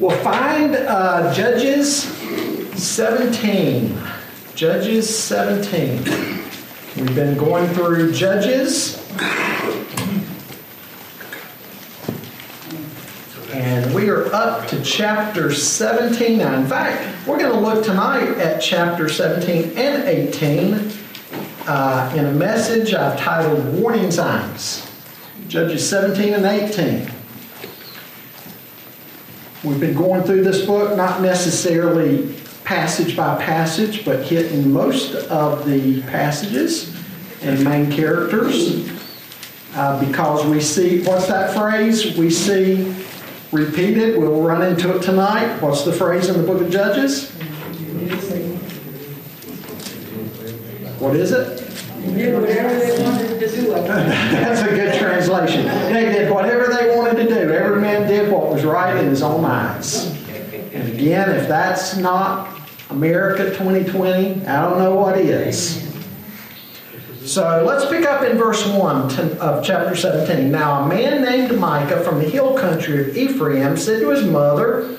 We'll find uh, Judges 17. Judges 17. We've been going through Judges. And we are up to chapter 17 now. In fact, we're going to look tonight at chapter 17 and 18 uh, in a message I've titled Warning Signs. Judges 17 and 18. We've been going through this book, not necessarily passage by passage, but hitting most of the passages and main characters uh, because we see, what's that phrase? We see repeated. We'll run into it tonight. What's the phrase in the book of Judges? What is it? That's a good translation. They did whatever they wanted to do. Every man did what was right in his own eyes. And again, if that's not America 2020, I don't know what is. So let's pick up in verse 1 of chapter 17. Now, a man named Micah from the hill country of Ephraim said to his mother,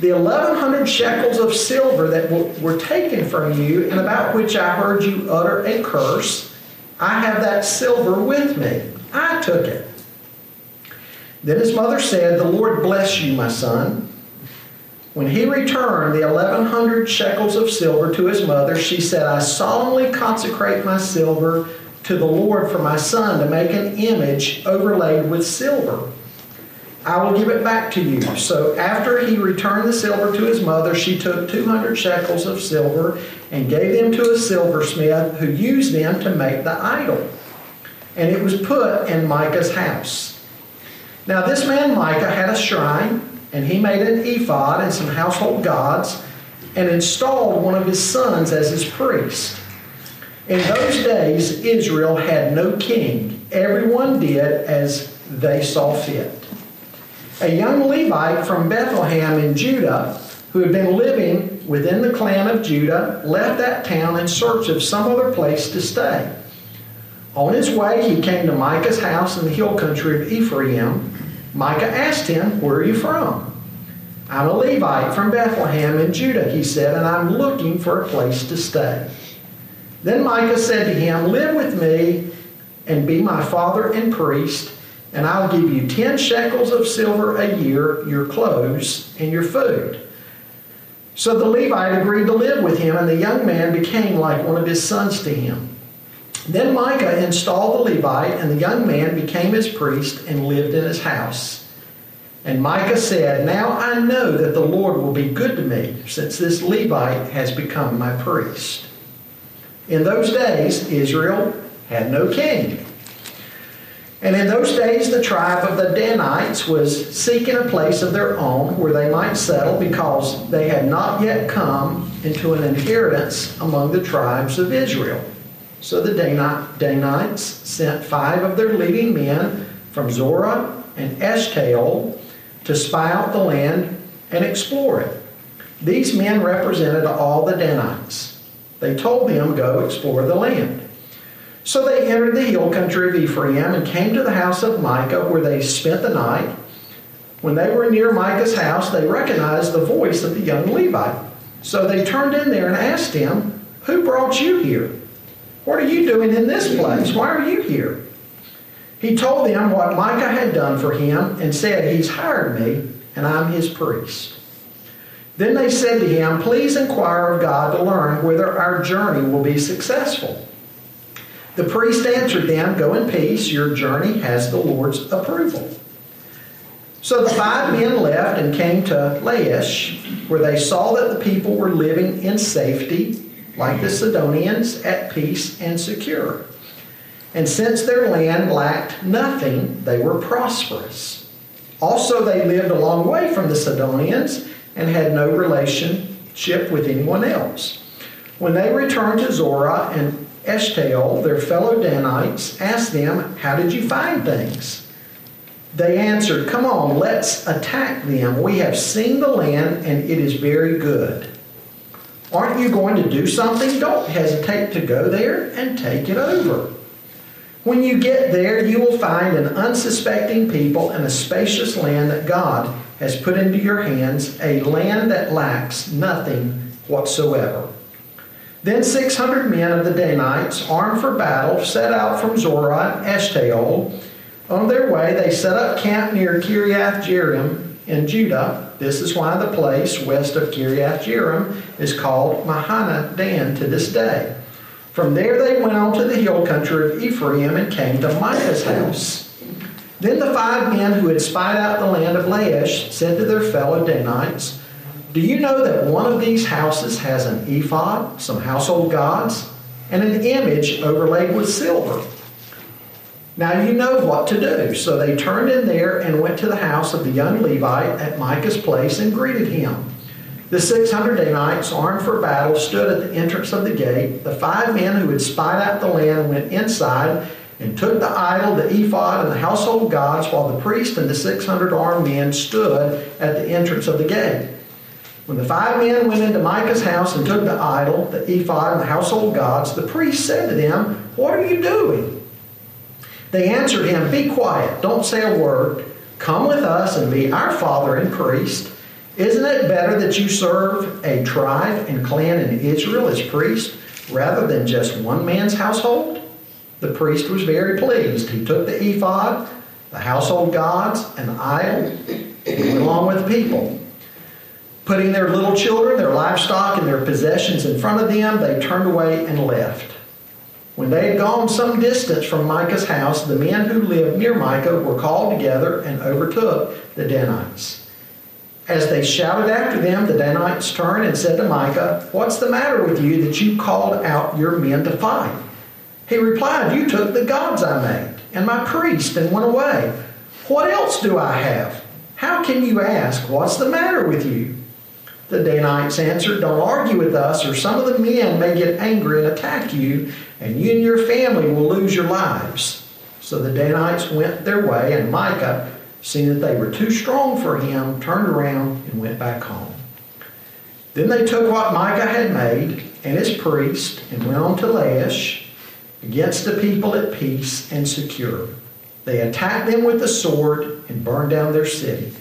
The 1100 shekels of silver that were taken from you, and about which I heard you utter a curse, I have that silver with me. I took it. Then his mother said, The Lord bless you, my son. When he returned the 1100 shekels of silver to his mother, she said, I solemnly consecrate my silver to the Lord for my son to make an image overlaid with silver. I will give it back to you. So after he returned the silver to his mother, she took 200 shekels of silver and gave them to a silversmith who used them to make the idol. And it was put in Micah's house. Now, this man Micah had a shrine and he made an ephod and some household gods and installed one of his sons as his priest. In those days, Israel had no king. Everyone did as they saw fit. A young Levite from Bethlehem in Judah, who had been living within the clan of Judah, left that town in search of some other place to stay. On his way, he came to Micah's house in the hill country of Ephraim Micah asked him, Where are you from? I'm a Levite from Bethlehem in Judah, he said, and I'm looking for a place to stay. Then Micah said to him, Live with me and be my father and priest, and I'll give you ten shekels of silver a year, your clothes, and your food. So the Levite agreed to live with him, and the young man became like one of his sons to him. Then Micah installed the Levite, and the young man became his priest and lived in his house. And Micah said, Now I know that the Lord will be good to me, since this Levite has become my priest. In those days, Israel had no king. And in those days, the tribe of the Danites was seeking a place of their own where they might settle because they had not yet come into an inheritance among the tribes of Israel. So the Danites sent five of their leading men from Zorah and Eshtaol to spy out the land and explore it. These men represented all the Danites. They told them, Go explore the land. So they entered the hill country of Ephraim and came to the house of Micah, where they spent the night. When they were near Micah's house, they recognized the voice of the young Levite. So they turned in there and asked him, Who brought you here? What are you doing in this place? Why are you here? He told them what Micah had done for him and said, He's hired me, and I'm his priest. Then they said to him, Please inquire of God to learn whether our journey will be successful. The priest answered them, Go in peace, your journey has the Lord's approval. So the five men left and came to Laish, where they saw that the people were living in safety like the Sidonians, at peace and secure. And since their land lacked nothing, they were prosperous. Also, they lived a long way from the Sidonians and had no relationship with anyone else. When they returned to Zorah and Eshtaol, their fellow Danites asked them, How did you find things? They answered, Come on, let's attack them. We have seen the land, and it is very good. Aren't you going to do something? Don't hesitate to go there and take it over. When you get there, you will find an unsuspecting people and a spacious land that God has put into your hands, a land that lacks nothing whatsoever. Then 600 men of the Danites, armed for battle, set out from Zorah and Eshtaol. On their way, they set up camp near Kiriath Jearim in Judah. This is why the place west of Kiriath Jearim is called Mahaneh Dan to this day. From there they went on to the hill country of Ephraim and came to Micah's house. Then the five men who had spied out the land of Laish said to their fellow Danites, Do you know that one of these houses has an ephod, some household gods, and an image overlaid with silver? Now you know what to do. So they turned in there and went to the house of the young Levite at Micah's place and greeted him. The 600 Danites, armed for battle, stood at the entrance of the gate. The five men who had spied out the land went inside and took the idol, the ephod, and the household gods, while the priest and the 600 armed men stood at the entrance of the gate. When the five men went into Micah's house and took the idol, the ephod, and the household gods, the priest said to them, What are you doing? They answered him, Be quiet, don't say a word. Come with us and be our father and priest. Isn't it better that you serve a tribe and clan in Israel as priest rather than just one man's household? The priest was very pleased. He took the ephod, the household gods, and the idol, and went along with the people. Putting their little children, their livestock, and their possessions in front of them, they turned away and left. When they had gone some distance from Micah's house, the men who lived near Micah were called together and overtook the Danites. As they shouted after them, the Danites turned and said to Micah, What's the matter with you that you called out your men to fight? He replied, You took the gods I made and my priest and went away. What else do I have? How can you ask, What's the matter with you? The Danites answered, Don't argue with us, or some of the men may get angry and attack you, and you and your family will lose your lives. So the Danites went their way, and Micah seeing that they were too strong for him, turned around and went back home. Then they took what Micah had made and his priest and went on to Laish against the people at peace and secure. They attacked them with the sword and burned down their city.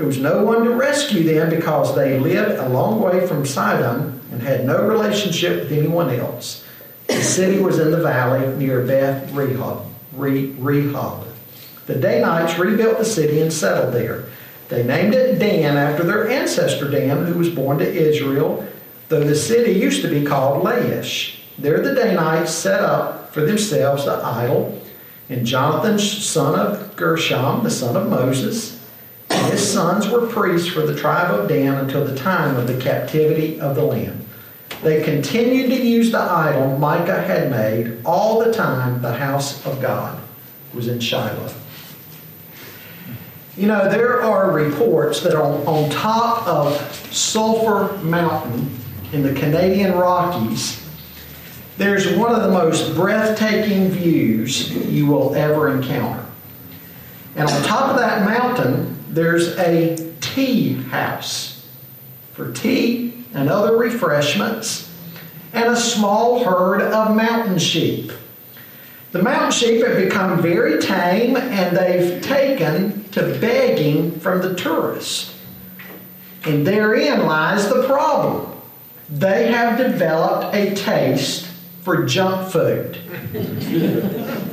There was no one to rescue them because they lived a long way from Sidon and had no relationship with anyone else. The city was in the valley near Beth Rehob. Rehob. The Danites rebuilt the city and settled there. They named it Dan after their ancestor Dan, who was born to Israel, though the city used to be called Laish. There the Danites set up for themselves the idol, and Jonathan, son of Gershom, the son of Moses, his sons were priests for the tribe of Dan until the time of the captivity of the land. They continued to use the idol Micah had made all the time the house of God was in Shiloh. You know, there are reports that on, on top of Sulphur Mountain in the Canadian Rockies, there's one of the most breathtaking views you will ever encounter. And on top of that mountain, there's a tea house for tea and other refreshments, and a small herd of mountain sheep. The mountain sheep have become very tame and they've taken to begging from the tourists. And therein lies the problem. They have developed a taste for junk food.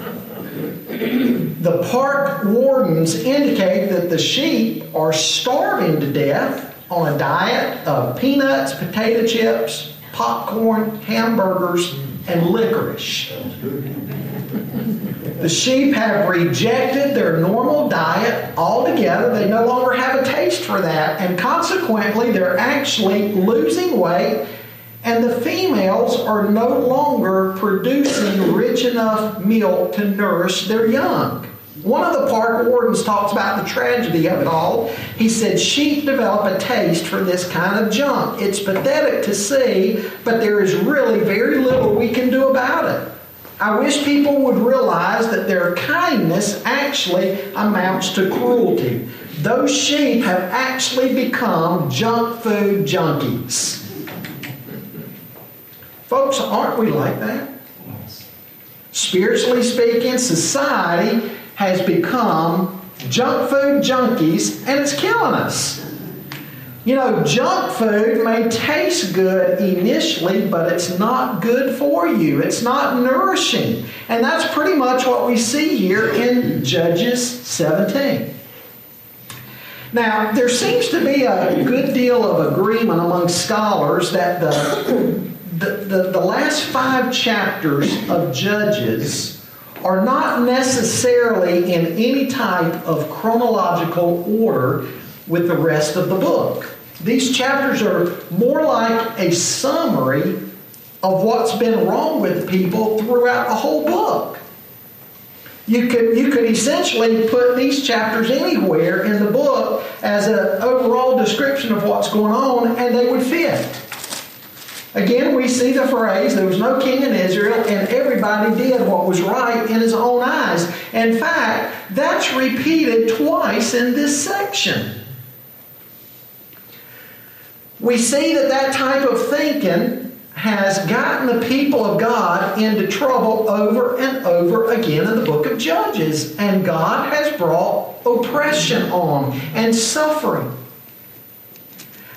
the park wardens indicate the sheep are starving to death on a diet of peanuts, potato chips, popcorn, hamburgers, and licorice. The sheep have rejected their normal diet altogether. They no longer have a taste for that, and consequently, they're actually losing weight, and the females are no longer producing rich enough milk to nourish their young. One of the park wardens talks about the tragedy of it all. He said, Sheep develop a taste for this kind of junk. It's pathetic to see, but there is really very little we can do about it. I wish people would realize that their kindness actually amounts to cruelty. Those sheep have actually become junk food junkies. Folks, aren't we like that? Spiritually speaking, society has become junk food junkies and it's killing us. You know, junk food may taste good initially, but it's not good for you. It's not nourishing. And that's pretty much what we see here in Judges 17. Now, there seems to be a good deal of agreement among scholars that the, the, the, the last five chapters of Judges are not necessarily in any type of chronological order with the rest of the book. These chapters are more like a summary of what's been wrong with people throughout the whole book. You could, you could essentially put these chapters anywhere in the book as an overall description of what's going on, and they would fit. Again, we see the phrase, there was no king in Israel, and everybody did what was right in his own eyes. In fact, that's repeated twice in this section we see that that type of thinking has gotten the people of God into trouble over and over again in the book of Judges. And God has brought oppression on and suffering.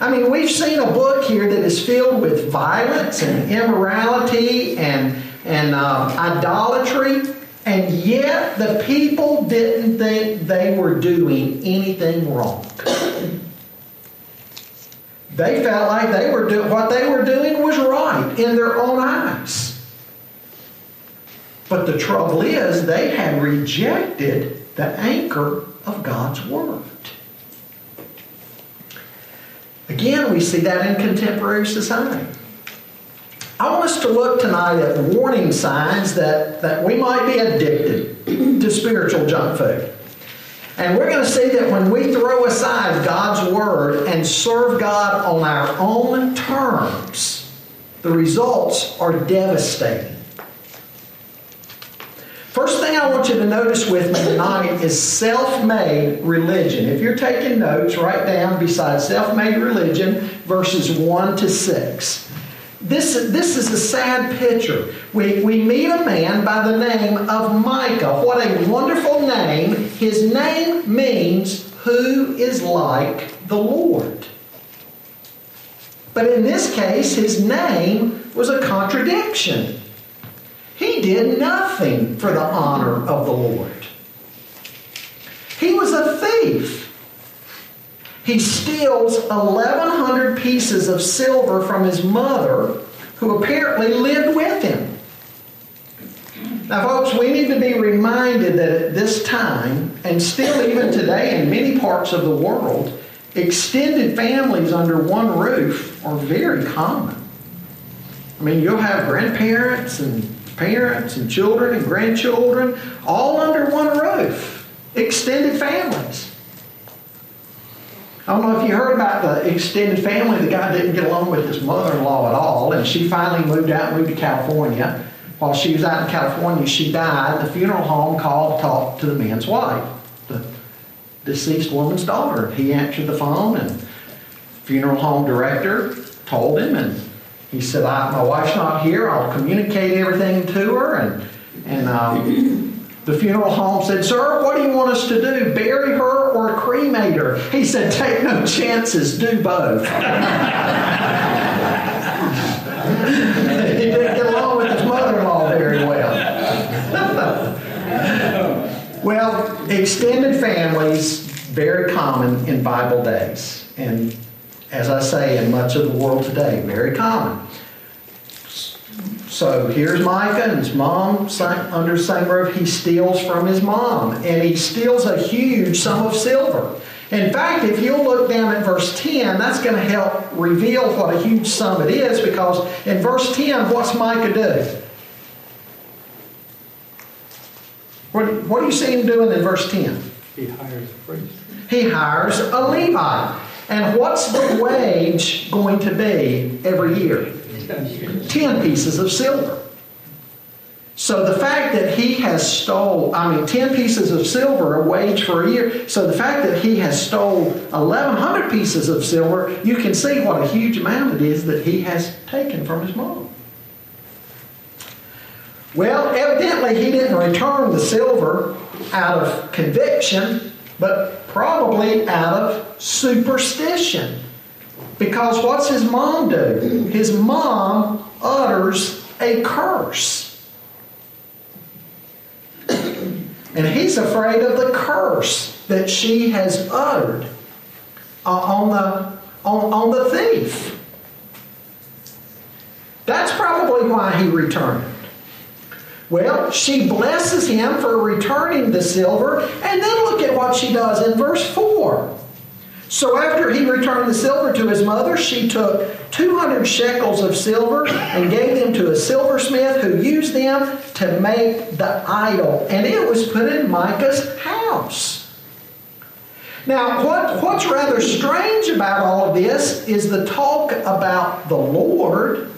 I mean, we've seen a book here that is filled with violence and immorality and, and uh, idolatry, and yet the people didn't think they were doing anything wrong. They felt like they were doing what they were doing was right in their own eyes. But the trouble is, they had rejected the anchor of God's Word. Again, we see that in contemporary society. I want us to look tonight at warning signs that, that we might be addicted to spiritual junk food. And we're going to see that when we throw aside God's Word and serve God on our own terms, the results are devastating. First thing I want you to notice with me tonight is self made religion. If you're taking notes, write down beside self made religion verses 1 to 6. This, this is a sad picture. We, we meet a man by the name of Micah. What a wonderful name. His name means who is like the Lord. But in this case, his name was a contradiction. He did nothing for the honor of the Lord. He was a thief. He steals 1,100 pieces of silver from his mother, who apparently lived with him. Now, folks, we need to be reminded that at this time, and still even today in many parts of the world, extended families under one roof are very common. I mean, you'll have grandparents and parents and children and grandchildren all under one roof. Extended families. I don't know if you heard about the extended family. The guy didn't get along with his mother-in-law at all, and she finally moved out, and moved to California. While she was out in California, she died. The funeral home called to talk to the man's wife, the deceased woman's daughter. He answered the phone, and funeral home director told him, and he said, "My wife's not here. I'll communicate everything to her." And and um, the funeral home said, Sir, what do you want us to do? Bury her or cremate her? He said, Take no chances, do both. he didn't get along with his mother in law very well. well, extended families, very common in Bible days. And as I say, in much of the world today, very common. So here's Micah and his mom under the same roof. He steals from his mom, and he steals a huge sum of silver. In fact, if you'll look down at verse 10, that's going to help reveal what a huge sum it is because in verse 10, what's Micah do? What, what do you see him doing in verse 10? He hires a priest. He hires a Levite. And what's the wage going to be every year? 10 pieces of silver. So the fact that he has stole, I mean, 10 pieces of silver, a wage for a year. So the fact that he has stole 1,100 pieces of silver, you can see what a huge amount it is that he has taken from his mom. Well, evidently he didn't return the silver out of conviction, but probably out of superstition. Because what's his mom do? His mom utters a curse. And he's afraid of the curse that she has uttered uh, on, the, on, on the thief. That's probably why he returned. Well, she blesses him for returning the silver, and then look at what she does in verse 4. So after he returned the silver to his mother, she took 200 shekels of silver and gave them to a silversmith who used them to make the idol. And it was put in Micah's house. Now, what, what's rather strange about all of this is the talk about the Lord,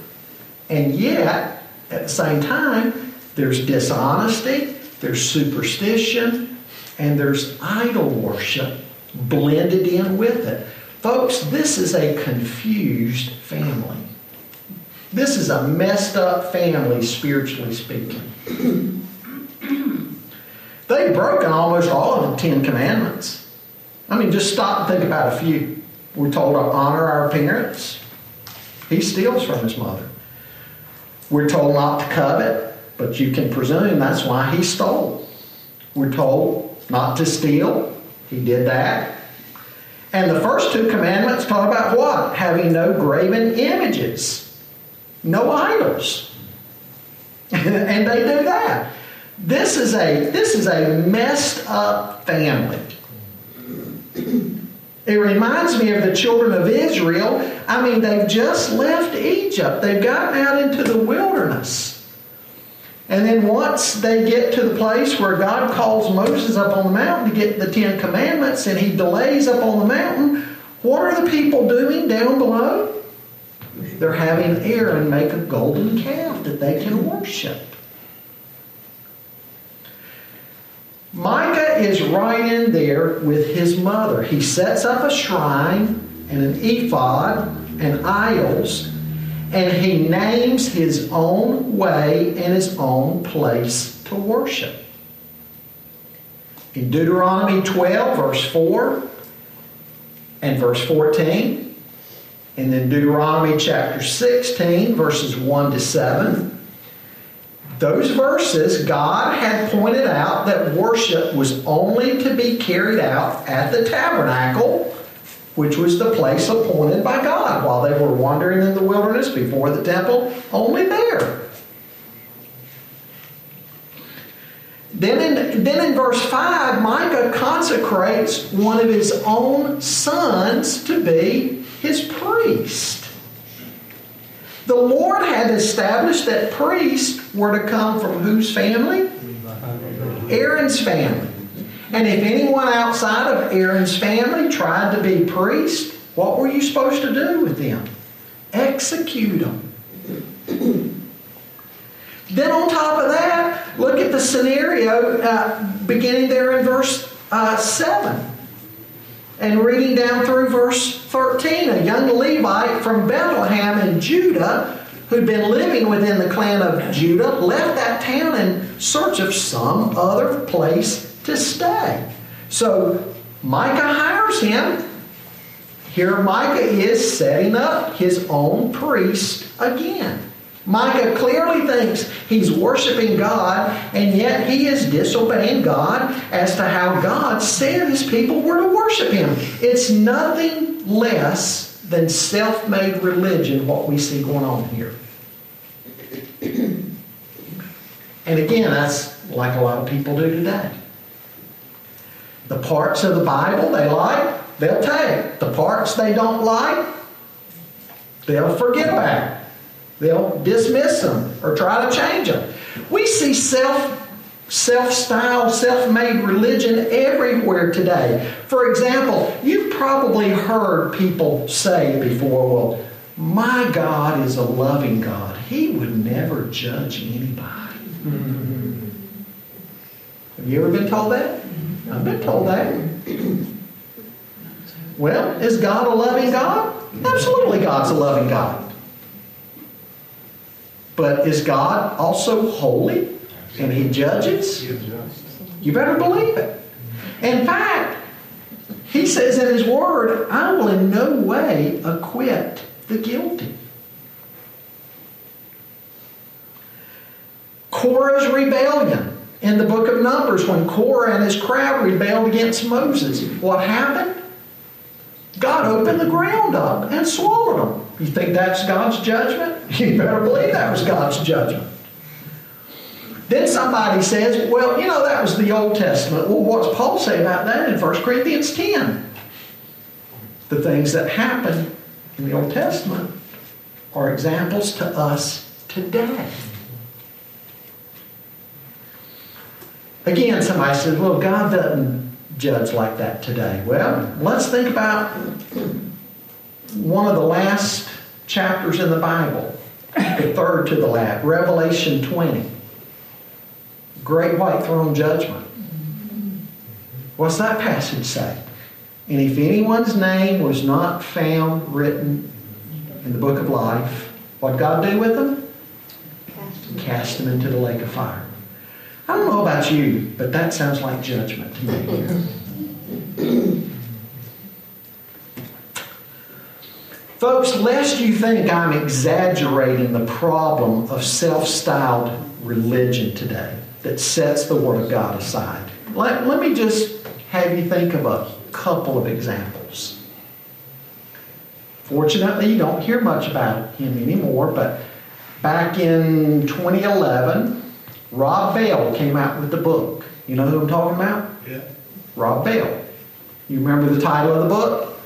and yet, at the same time, there's dishonesty, there's superstition, and there's idol worship blended in with it. Folks, this is a confused family. This is a messed up family, spiritually speaking. They've broken almost all of the Ten Commandments. I mean, just stop and think about a few. We're told to honor our parents. He steals from his mother. We're told not to covet, but you can presume that's why he stole. We're told not to steal, he did that. And the first two commandments talk about what? Having no graven images, no idols. and they do that. This is a this is a messed up family. It reminds me of the children of Israel. I mean, they've just left Egypt. They've gotten out into the wilderness. And then once they get to the place where God calls Moses up on the mountain to get the Ten Commandments and he delays up on the mountain, what are the people doing down below? They're having Aaron make a golden calf that they can worship. Micah is right in there with his mother. He sets up a shrine and an ephod and idols and he names his own way and his own place to worship. In Deuteronomy 12, verse 4 and verse 14, and then Deuteronomy chapter 16, verses 1 to 7, those verses, God had pointed out that worship was only to be carried out at the tabernacle which was the place appointed by God while they were wandering in the wilderness before the temple, only there. Then in, then in verse 5, Micah consecrates one of his own sons to be his priest. The Lord had established that priests were to come from whose family? Aaron's family. And if anyone outside of Aaron's family tried to be priest, what were you supposed to do with them? Execute them. then, on top of that, look at the scenario uh, beginning there in verse uh, 7 and reading down through verse 13. A young Levite from Bethlehem in Judah who'd been living within the clan of Judah left that town in search of some other place to stay. So Micah hires him. Here Micah is setting up his own priest again. Micah clearly thinks he's worshiping God, and yet he is disobeying God as to how God said his people were to worship him. It's nothing less than self made religion, what we see going on here. and again, that's like a lot of people do today. The parts of the Bible they like, they'll take. The parts they don't like, they'll forget about. They'll dismiss them or try to change them. We see self self-styled, self-made religion everywhere today. For example, you've probably heard people say before, well, my God is a loving God. He would never judge anybody. Mm-hmm. Have you ever been told that? I've been told that. Well, is God a loving God? Absolutely, God's a loving God. But is God also holy and he judges? You better believe it. In fact, he says in his word, I will in no way acquit the guilty. Korah's rebellion in the book of Numbers, when Korah and his crowd rebelled against Moses, what happened? God opened the ground up and swallowed them. You think that's God's judgment? You better believe that was God's judgment. Then somebody says, well, you know, that was the Old Testament. Well, what's Paul say about that in 1 Corinthians 10? The things that happened in the Old Testament are examples to us today. Again, somebody says, well, God doesn't judge like that today. Well, let's think about one of the last chapters in the Bible, the third to the last, Revelation 20. Great white throne judgment. What's that passage say? And if anyone's name was not found written in the book of life, what God do with them? Cast them into the lake of fire. I don't know about you, but that sounds like judgment to me. Folks, lest you think I'm exaggerating the problem of self styled religion today that sets the Word of God aside, let, let me just have you think of a couple of examples. Fortunately, you don't hear much about him anymore, but back in 2011, Rob Bell came out with the book. You know who I'm talking about? Yeah. Rob Bell. You remember the title of the book?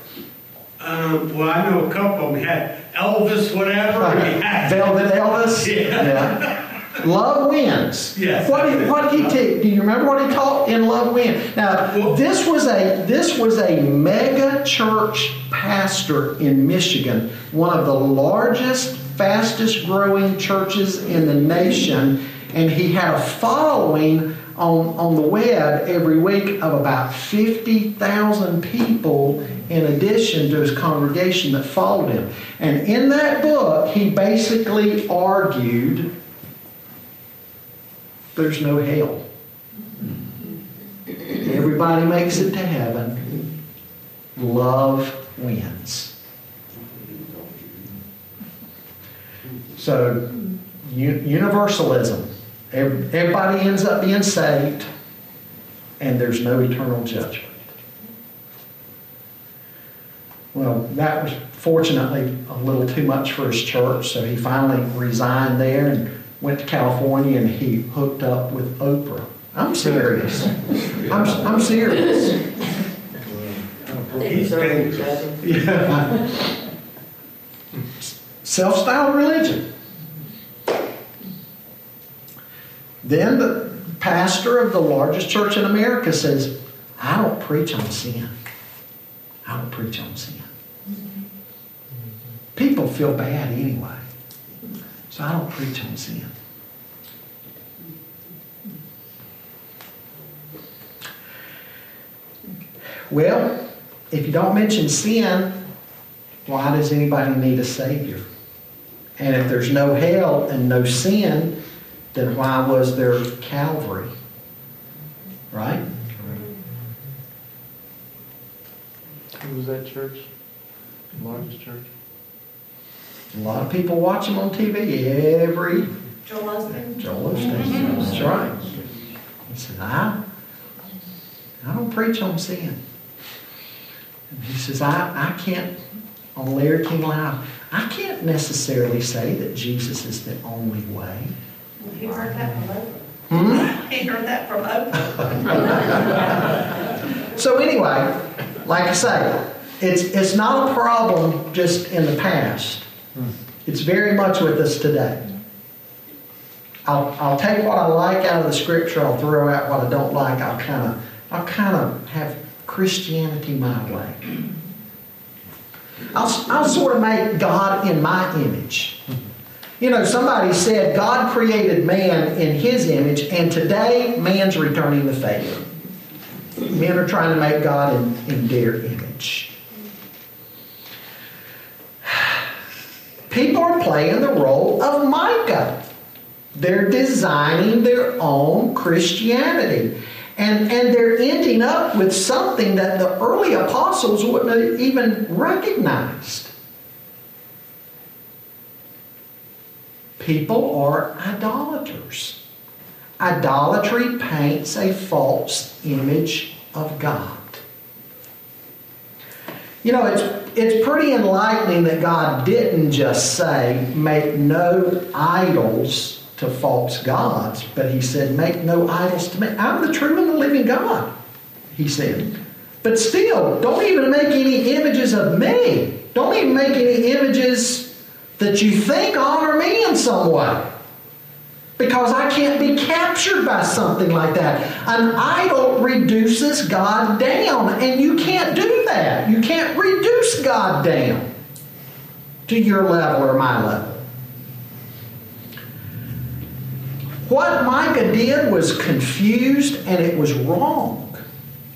Um, well, I know a couple of them had Elvis, whatever. we had- Velvet Elvis? Yeah. Yeah. Love wins. Yes. What did, what did he take? Do you remember what he taught in Love Wins? Now, Well- this was a this was a mega church pastor in Michigan, one of the largest, fastest growing churches in the nation, and he had a following on, on the web every week of about 50,000 people in addition to his congregation that followed him. And in that book, he basically argued there's no hell. Everybody makes it to heaven. Love wins. So, universalism. Ev- Everybody ends up being saved, and there's no eternal judgment. Well, that was fortunately a little too much for his church, so he finally resigned there and went to California and he hooked up with Oprah. I'm serious. I'm, I'm serious. He's dangerous. Yeah. Self styled religion. Then the pastor of the largest church in America says, I don't preach on sin. I don't preach on sin. People feel bad anyway. So I don't preach on sin. Well, if you don't mention sin, why does anybody need a Savior? And if there's no hell and no sin, then why was there Calvary? Right? Who was that church? The largest church? A lot of people watch him on TV every Joel Osteen? Joel Osteen. That's right. He said, I, I don't preach on sin. And he says, I, I can't, on Larry King Live, I can't necessarily say that Jesus is the only way. He heard that from Oprah. Hmm? He heard that from Oprah. So anyway, like I say, it's, it's not a problem just in the past. It's very much with us today. I'll, I'll take what I like out of the scripture. I'll throw out what I don't like. I'll kind of I'll kind of have Christianity my way. I'll, I'll sort of make God in my image. You know, somebody said God created man in his image, and today man's returning the favor. Men are trying to make God in, in their image. People are playing the role of Micah They're designing their own Christianity. And, and they're ending up with something that the early apostles wouldn't have even recognized. People are idolaters. Idolatry paints a false image of God. You know, it's, it's pretty enlightening that God didn't just say, make no idols to false gods, but He said, make no idols to me. I'm the true and the living God, He said. But still, don't even make any images of me. Don't even make any images that you think honor me in some way. Because I can't be captured by something like that. An idol reduces God down, and you can't do that. You can't reduce God down to your level or my level. What Micah did was confused and it was wrong.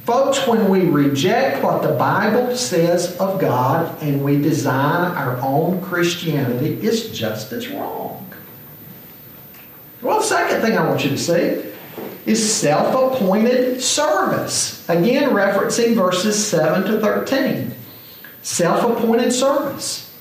Folks, when we reject what the Bible says of God and we design our own Christianity, it's just as wrong. Well, the second thing I want you to see is self appointed service. Again, referencing verses 7 to 13. Self appointed service.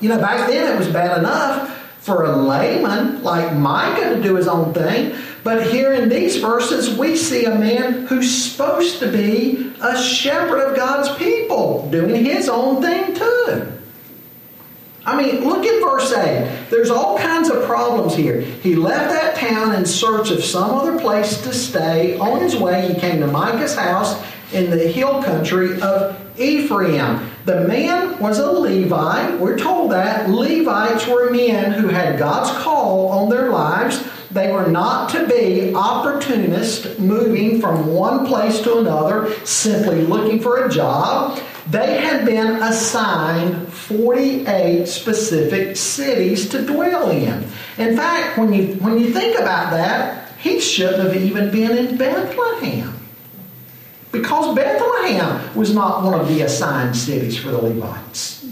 You know, back then it was bad enough for a layman like Micah to do his own thing, but here in these verses we see a man who's supposed to be a shepherd of God's people doing his own thing too. I mean, look at verse 8. There's all kinds of problems here. He left that town in search of some other place to stay. On his way, he came to Micah's house in the hill country of Ephraim. The man was a Levite. We're told that. Levites were men who had God's call on their lives. They were not to be opportunists moving from one place to another, simply looking for a job. They had been assigned 48 specific cities to dwell in. In fact, when you, when you think about that, he shouldn't have even been in Bethlehem. Because Bethlehem was not one of the assigned cities for the Levites.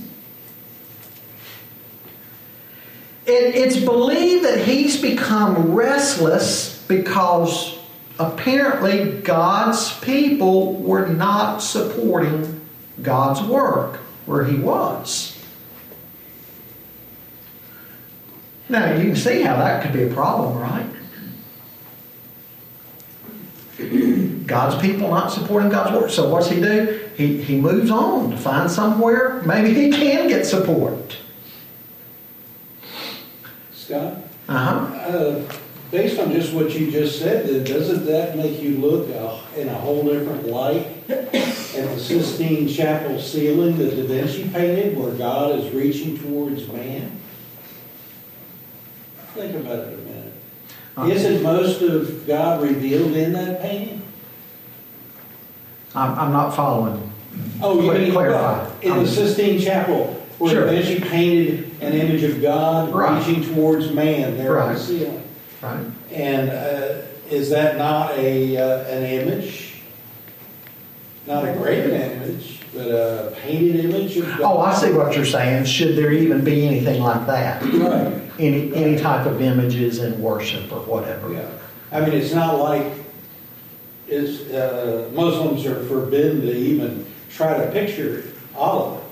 It, it's believed that he's become restless because apparently God's people were not supporting God's work where he was. Now, you can see how that could be a problem, right? God's people not supporting God's work. So what's he do? He, he moves on to find somewhere maybe he can get support. Scott, Uh-huh. uh, based on just what you just said, then doesn't that make you look uh, in a whole different light at the Sistine Chapel ceiling that Da Vinci painted where God is reaching towards man? Think about it a minute. Isn't most of God revealed in that painting? I'm, I'm not following. Oh, you Cla- mean clarify. in the Sistine Chapel where Sure. Da Vinci painted an image of God Right. reaching towards man there on the ceiling? Right? And uh, is that not a uh, an image? Not a graven image, but a painted image of God. Oh, I see what you're saying. Should there even be anything like that? Right. Any any type of images in worship or whatever? Yeah. I mean, it's not like it's uh, Muslims are forbidden to even try to picture all of it.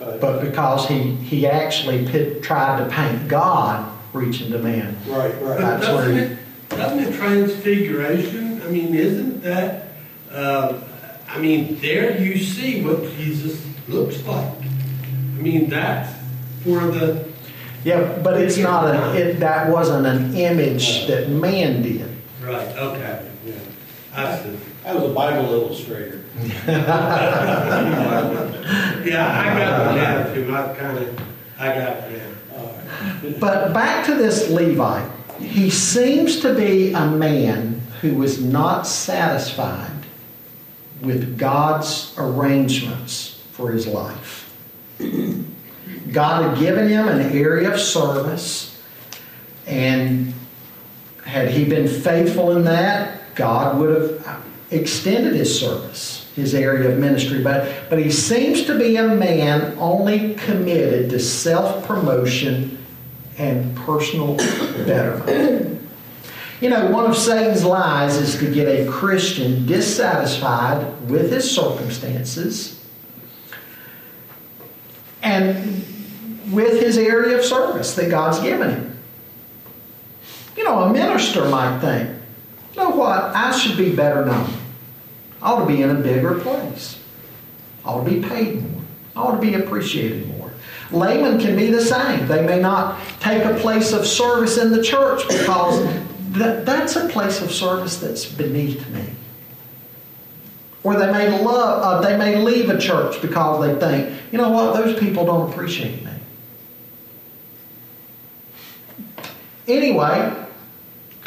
Right. But, But because he he actually pit, tried to paint God reaching to man. right, right. That's doesn't where- it, doesn't it transfiguration, I mean, isn't that, uh, I mean, there you see what Jesus looks like. I mean, that's for the, Yeah, but it's not a it, that wasn't an image that man did. right, okay, Yeah. I see. That was a Bible illustrator. Yeah, I got that too, I kind of, I got that. All right. But back to this Levite. He seems to be a man who was not satisfied with God's arrangements for his life. God had given him an area of service, and had he been faithful in that, God would have extended his service, his area of ministry. But, but he seems to be a man only committed to self promotion and personal betterment. You know, one of Satan's lies is to get a Christian dissatisfied with his circumstances and with his area of service that God's given him. You know, a minister might think, you know what, I should be better known. I ought to be in a bigger place. I ought to be paid more. I ought to be appreciated more. Laymen can be the same. They may not take a place of service in the church because that, that's a place of service that's beneath me. Or they may love, uh, they may leave a church because they think, you know what, those people don't appreciate me. Anyway,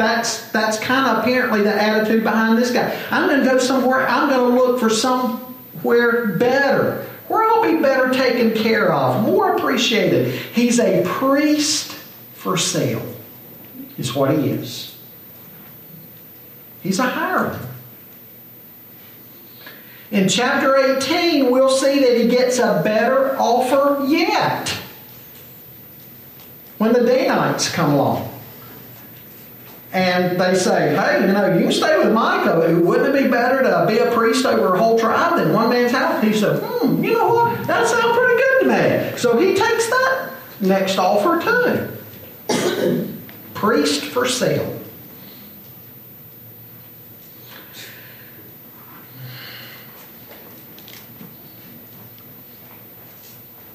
that's that's kind of apparently the attitude behind this guy. I'm going to go somewhere. I'm going to look for somewhere better, where I'll be better taken care of, more appreciated. He's a priest for sale, is what he is. He's a hireling. In chapter 18, we'll see that he gets a better offer yet. When the Danites come along. And they say, hey, you know, you can stay with Micah. Wouldn't it be better to be a priest over a whole tribe than one man's house? He said, hmm, you know what? That sounds pretty good to me. So he takes that next offer too. priest for sale.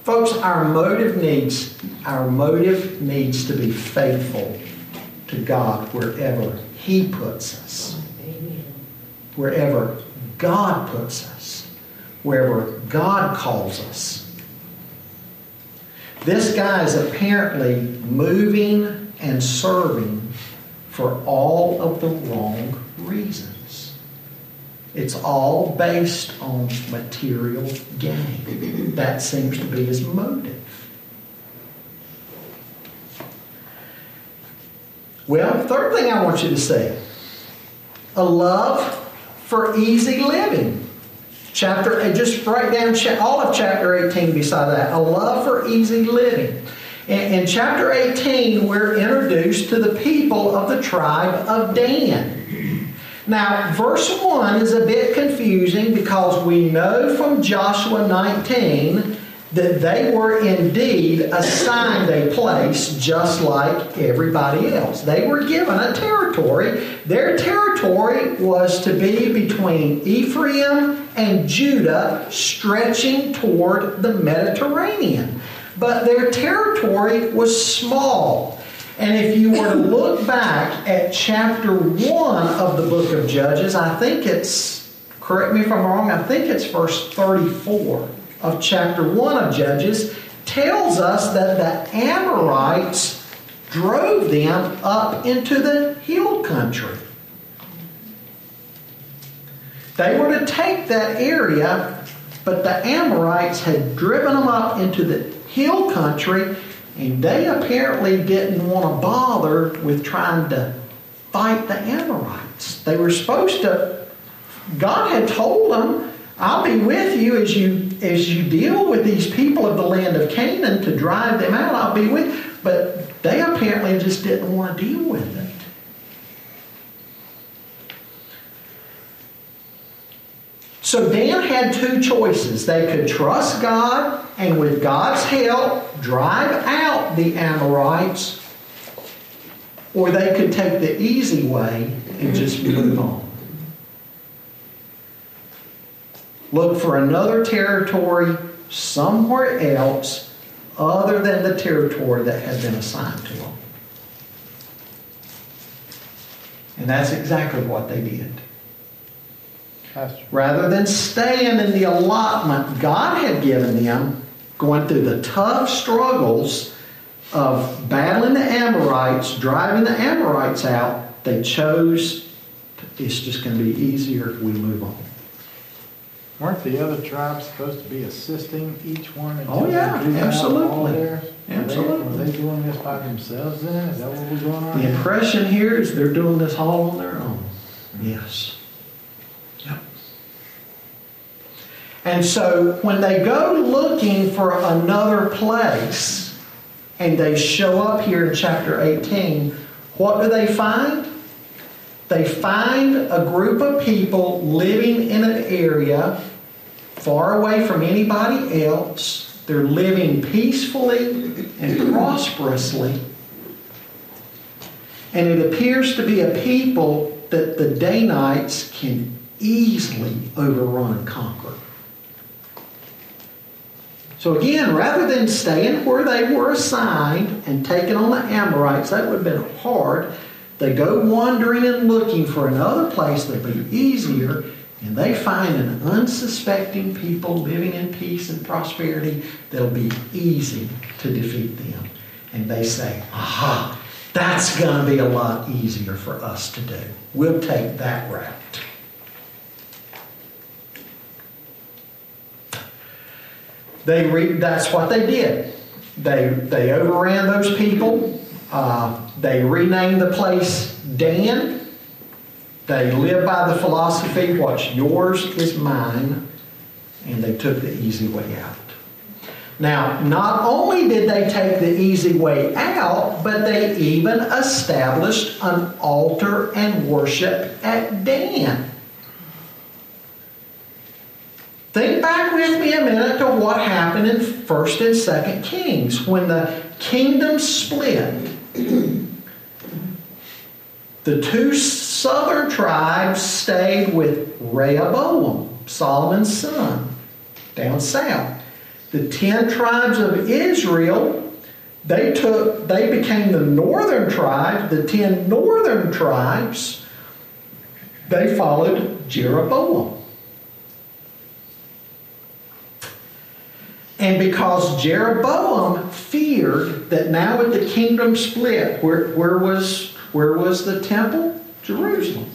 Folks, our motive needs our motive needs to be faithful to God wherever He puts us. Wherever God puts us. Wherever God calls us. This guy is apparently moving and serving for all of the wrong reasons. It's all based on material gain. That seems to be his motive. Well, third thing I want you to see a love for easy living. Chapter, and just write down all of chapter 18 beside that. A love for easy living. In, in chapter 18, we're introduced to the people of the tribe of Dan. Now, verse 1 is a bit confusing because we know from Joshua 19 that they were indeed assigned a place just like everybody else. They were given a territory. Their territory was to be between Ephraim and Judah, stretching toward the Mediterranean. But their territory was small. And if you were to look back at chapter 1 of the book of Judges, I think it's, correct me if I'm wrong, I think it's verse 34 of chapter 1 of Judges tells us that the Amorites drove them up into the hill country. They were to take that area, but the Amorites had driven them up into the hill country, and they apparently didn't want to bother with trying to fight the Amorites. They were supposed to, God had told them I'll be with you as you as you deal with these people of the land of Canaan to drive them out. I'll be with, but they apparently just didn't want to deal with it. So Dan had two choices. They could trust God and with God's help drive out the Amorites, or they could take the easy way and just move on. Look for another territory somewhere else other than the territory that had been assigned to them. And that's exactly what they did. Rather than staying in the allotment God had given them, going through the tough struggles of battling the Amorites, driving the Amorites out, they chose it's just going to be easier if we move on. Weren't the other tribes supposed to be assisting each one? until Oh, yeah, they out all absolutely. theirs? Were they- Absolutely. Were they doing this by themselves then? Is that what we're going on? The impression here is they're doing this all on their own. Yes. Yep. And so when they go looking for another place, and they show up here in chapter 18, what do they find? They find a group of people living in an area far away from anybody else. They're living peacefully and prosperously. And it appears to be a people that the Danites can easily overrun and conquer. So again, rather than staying where they were assigned and taking on the Amorites, that would have been hard. They go wandering and looking for another place that'll be easier, and they find an unsuspecting people living in peace and prosperity that'll be easy to defeat them. And they say, aha, that's going to be a lot easier for us to do. We'll take that route. They re- that's what they did. They, they overran those people. Uh, they renamed the place Dan. They lived by the philosophy, what's yours is mine. And they took the easy way out. Now, not only did they take the easy way out, but they even established an altar and worship at Dan. Think back with me a minute to what happened in 1st and 2nd Kings when the kingdom split. the two southern tribes stayed with Rehoboam, Solomon's son, down south. The 10 tribes of Israel, they took they became the northern tribes, the 10 northern tribes, they followed Jeroboam. And because Jeroboam feared that now with the kingdom split, where, where, was, where was the temple? Jerusalem.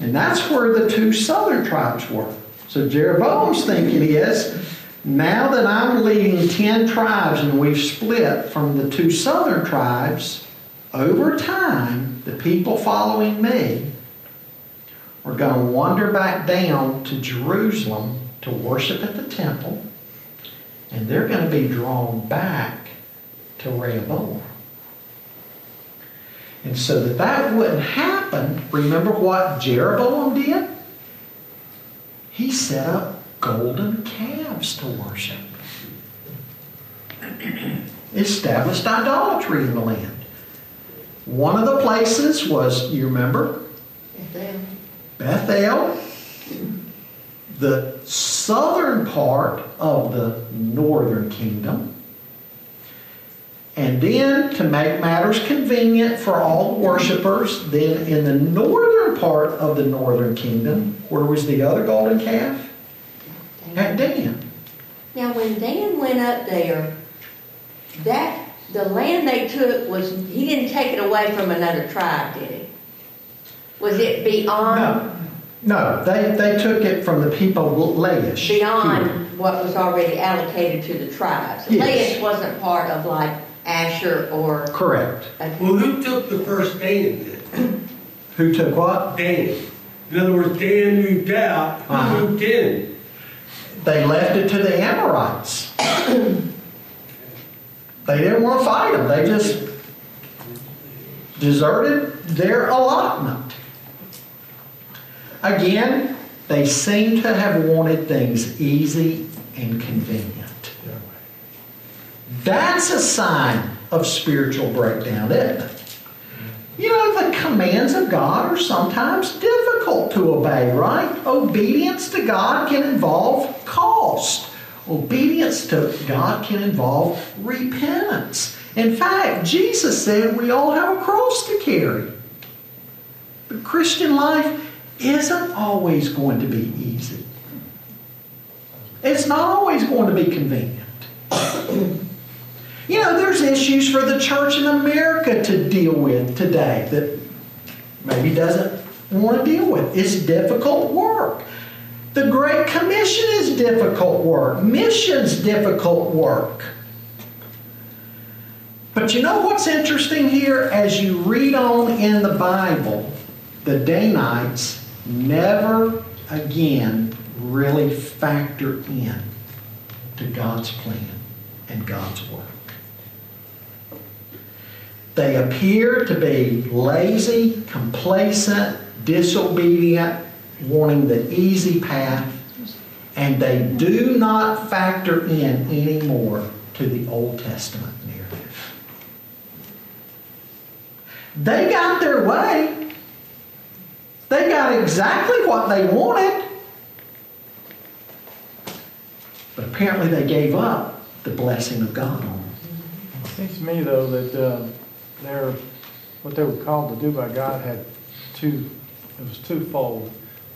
And that's where the two southern tribes were. So Jeroboam's thinking is, now that I'm leading 10 tribes and we've split from the two southern tribes, over time, the people following me are going to wander back down to Jerusalem to worship at the temple and they're going to be drawn back to Rehoboam. And so that that wouldn't happen, remember what Jeroboam did? He set up golden calves to worship. Established idolatry in the land. One of the places was, you remember? Bethel. Bethel the southern part of the northern kingdom. And then, to make matters convenient for all worshippers, then in the northern part of the northern kingdom, where was the other golden calf? At Dan. Now, when Dan went up there, that the land they took was he didn't take it away from another tribe, did he? Was it beyond No, no, they, they took it from the people of Laish. beyond here. what was already allocated to the tribes? Yes. Laish wasn't part of like Asher or Correct. Well, who took the first Dan then? Who took what? Dan. In other words, Dan moved out, who Uh-huh. moved in? They left it to the Amorites. they didn't want to fight them. They just deserted their allotment. Again, they seem to have wanted things easy and convenient. That's a sign of spiritual breakdown, isn't it? You know, the commands of God are sometimes difficult to obey, right? Obedience to God can involve cost. Obedience to God can involve repentance. In fact, Jesus said we all have a cross to carry. The Christian life isn't always going to be easy. It's not always going to be convenient. You know, there's issues for the church in America to deal with today that maybe doesn't want to deal with. It's difficult work. The Great Commission is difficult work. Mission's difficult work. But you know what's interesting here? As you read on in the Bible, the Danites never again really factor in to God's plan and God's work. They appear to be lazy, complacent, disobedient, wanting the easy path, and they do not factor in anymore to the Old Testament narrative. They got their way. They got exactly what they wanted. But apparently they gave up the blessing of God on them. It seems to me, though, that uh, they're, what they were called to do by God had two, it was twofold.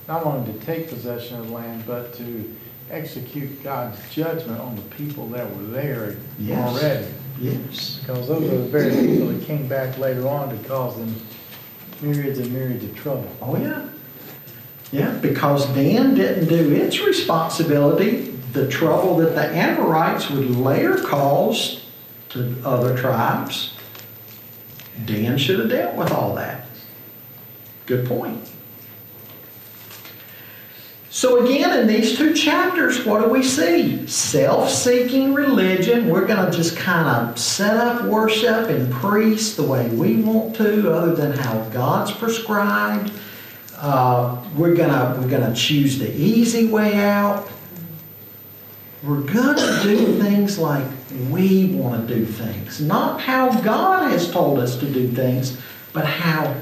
Not only to take possession of the land, but to execute God's judgment on the people that were there Yes. already. Yes. Because those are the very people that came back later on to cause them myriads and myriads of trouble. Oh, yeah. Yeah, because Dan didn't do its responsibility. The trouble that the Amorites would later cause to other tribes, Dan should have dealt with all that. Good point. So, again, in these two chapters, what do we see? Self seeking religion. We're going to just kind of set up worship and priests the way we want to, other than how God's prescribed. Uh, we're gonna we're gonna choose the easy way out. We're gonna do things like we want to do things, not how God has told us to do things, but how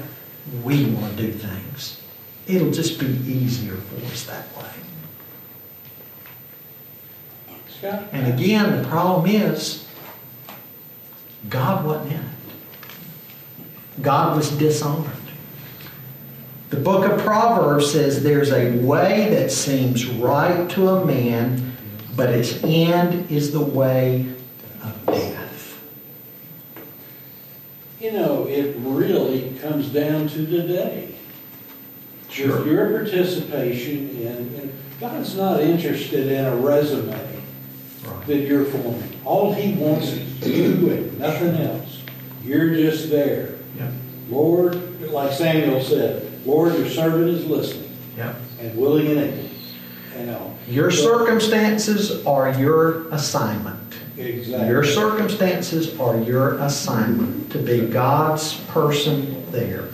we want to do things. It'll just be easier for us that way. Scott? And again, the problem is God wasn't in it. God was dishonored. The book of Proverbs says there's a way that seems right to a man, but its end is the way of death. You know, it really comes down to today. Sure. Your participation in, and God's not interested in a resume Right. that you're forming. All He wants is you and nothing else. You're just there. Yep. Lord, like Samuel said, Lord, your servant is listening Yep. and willing and able. Know. Your circumstances are your assignment. Exactly. Your circumstances are your assignment to be God's person there.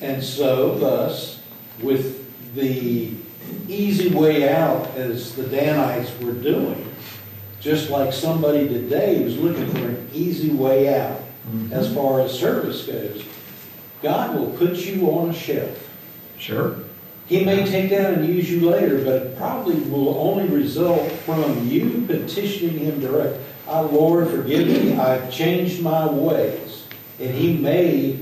And so, thus, with the easy way out, as the Danites were doing, just like somebody today was looking for an easy way out as far as service goes, God will put you on a shelf. Sure. He may take that and use you later, but it probably will only result from you petitioning Him direct. Ah, Lord, forgive me, I've changed my ways. And He may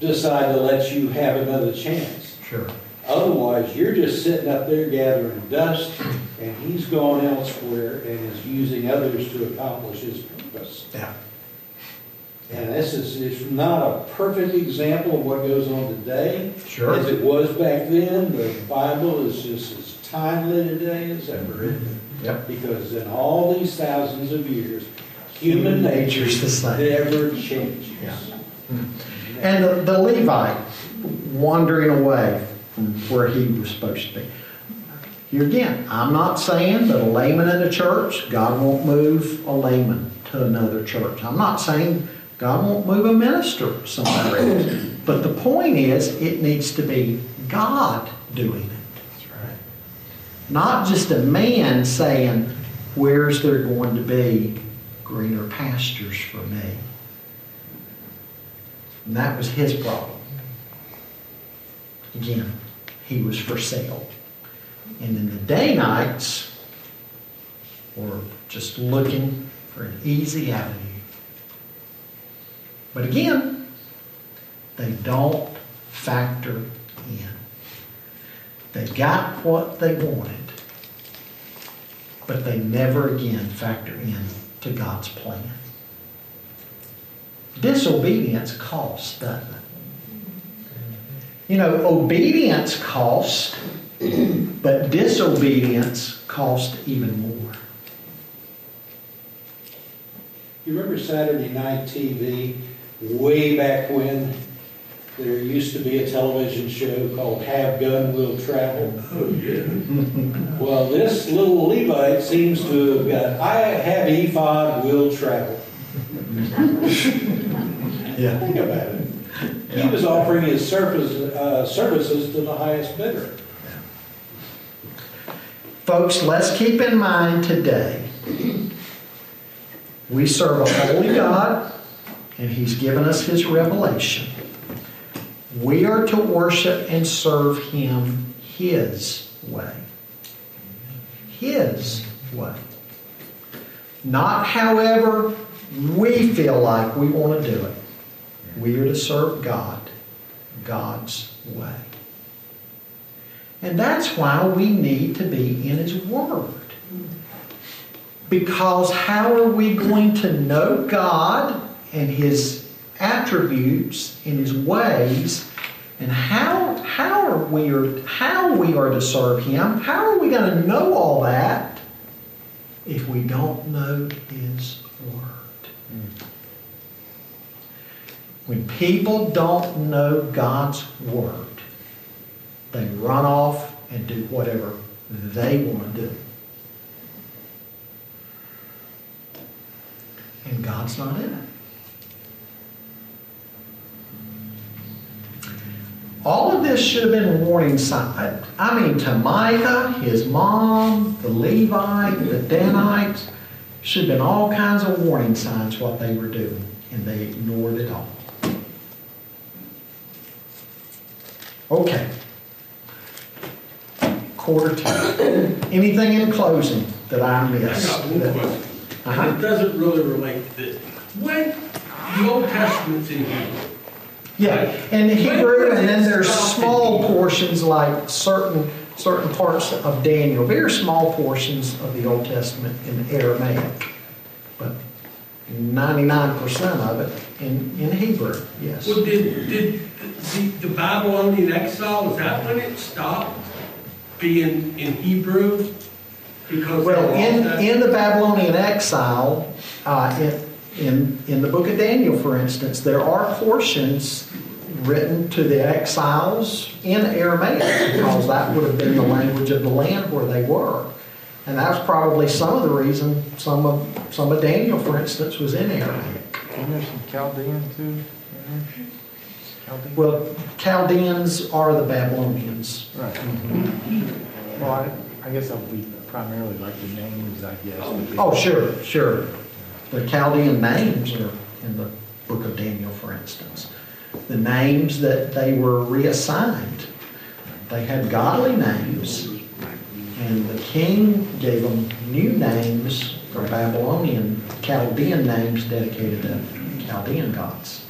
decide to let you have another chance. Sure. Otherwise, you're just sitting up there gathering dust, and He's gone elsewhere and is using others to accomplish His purpose. Yeah. And this is it's not a perfect example of what goes on today. Sure. As it was back then, the Bible is just as timely today as ever. Yep. Because in all these thousands of years, human nature Nature's the same. never changes. Yeah. Hmm. And the, the Levite wandering away from where he was supposed to be. Here again, I'm not saying that a layman in a church, God won't move a layman to another church. I'm not saying God won't move a minister somewhere else. But the point is, it needs to be God doing it. Not just a man saying, where's there going to be greener pastures for me? And that was his problem. Again, he was for sale. And then the day Danites were just looking for an easy avenue. But again, they don't factor in. They got what they wanted, but they never again factor in to God's plan. Disobedience costs, doesn't it? You know, obedience costs, but disobedience costs even more. You remember Saturday Night TV, way back when? There used to be a television show called Have Gun Will Travel. Oh, yeah. Well, this little Levite seems to have got, I have ephod will travel. Yeah. Think about it. He was offering his service, uh, services to the highest bidder. Folks, let's keep in mind today, we serve a holy God, and He's given us His revelation. We are to worship and serve Him His way. His way. Not however we feel like we want to do it. We are to serve God, God's way. And that's why we need to be in His Word. Because how are we going to know God and His attributes and His ways? And how, how, are we are, how we are to serve Him? How are we going to know all that if we don't know His Word? When people don't know God's Word, they run off and do whatever they want to do. And God's not in it. All of this should have been a warning sign. I mean, to Micah, his mom, the Levite, the Danites, should have been all kinds of warning signs what they were doing, and they ignored it all. Okay. Quarter two. Anything in closing that I I missed? got one question. Uh-huh. It doesn't really relate to this. When, the Old Testament's in Hebrew. Yeah, in Hebrew, and then there's small portions like certain certain parts of Daniel, very small portions of the Old Testament in Aramaic, but 99% of it in, in Hebrew. Yes. Well, did, did the, the Babylonian exile, is that when it stopped being in Hebrew? Because Well, in, that? in the Babylonian exile, uh, in, in, in the book of Daniel, for instance, there are portions written to the exiles in Aramaic because that would have been the language of the land where they were. And that was probably some of the reason some of, some of Daniel, for instance, was in Aramaic. Isn't there some Chaldean too? In there? Chaldean? Well, Chaldeans are the Babylonians. Right. Mm-hmm. Well, I, I guess that would be primarily like the names, I guess. Oh, sure, sure. The Chaldean names are in the book of Daniel, for instance. The names that they were reassigned. They had godly names, and the king gave them new names for Babylonian, Chaldean names dedicated to Chaldean gods.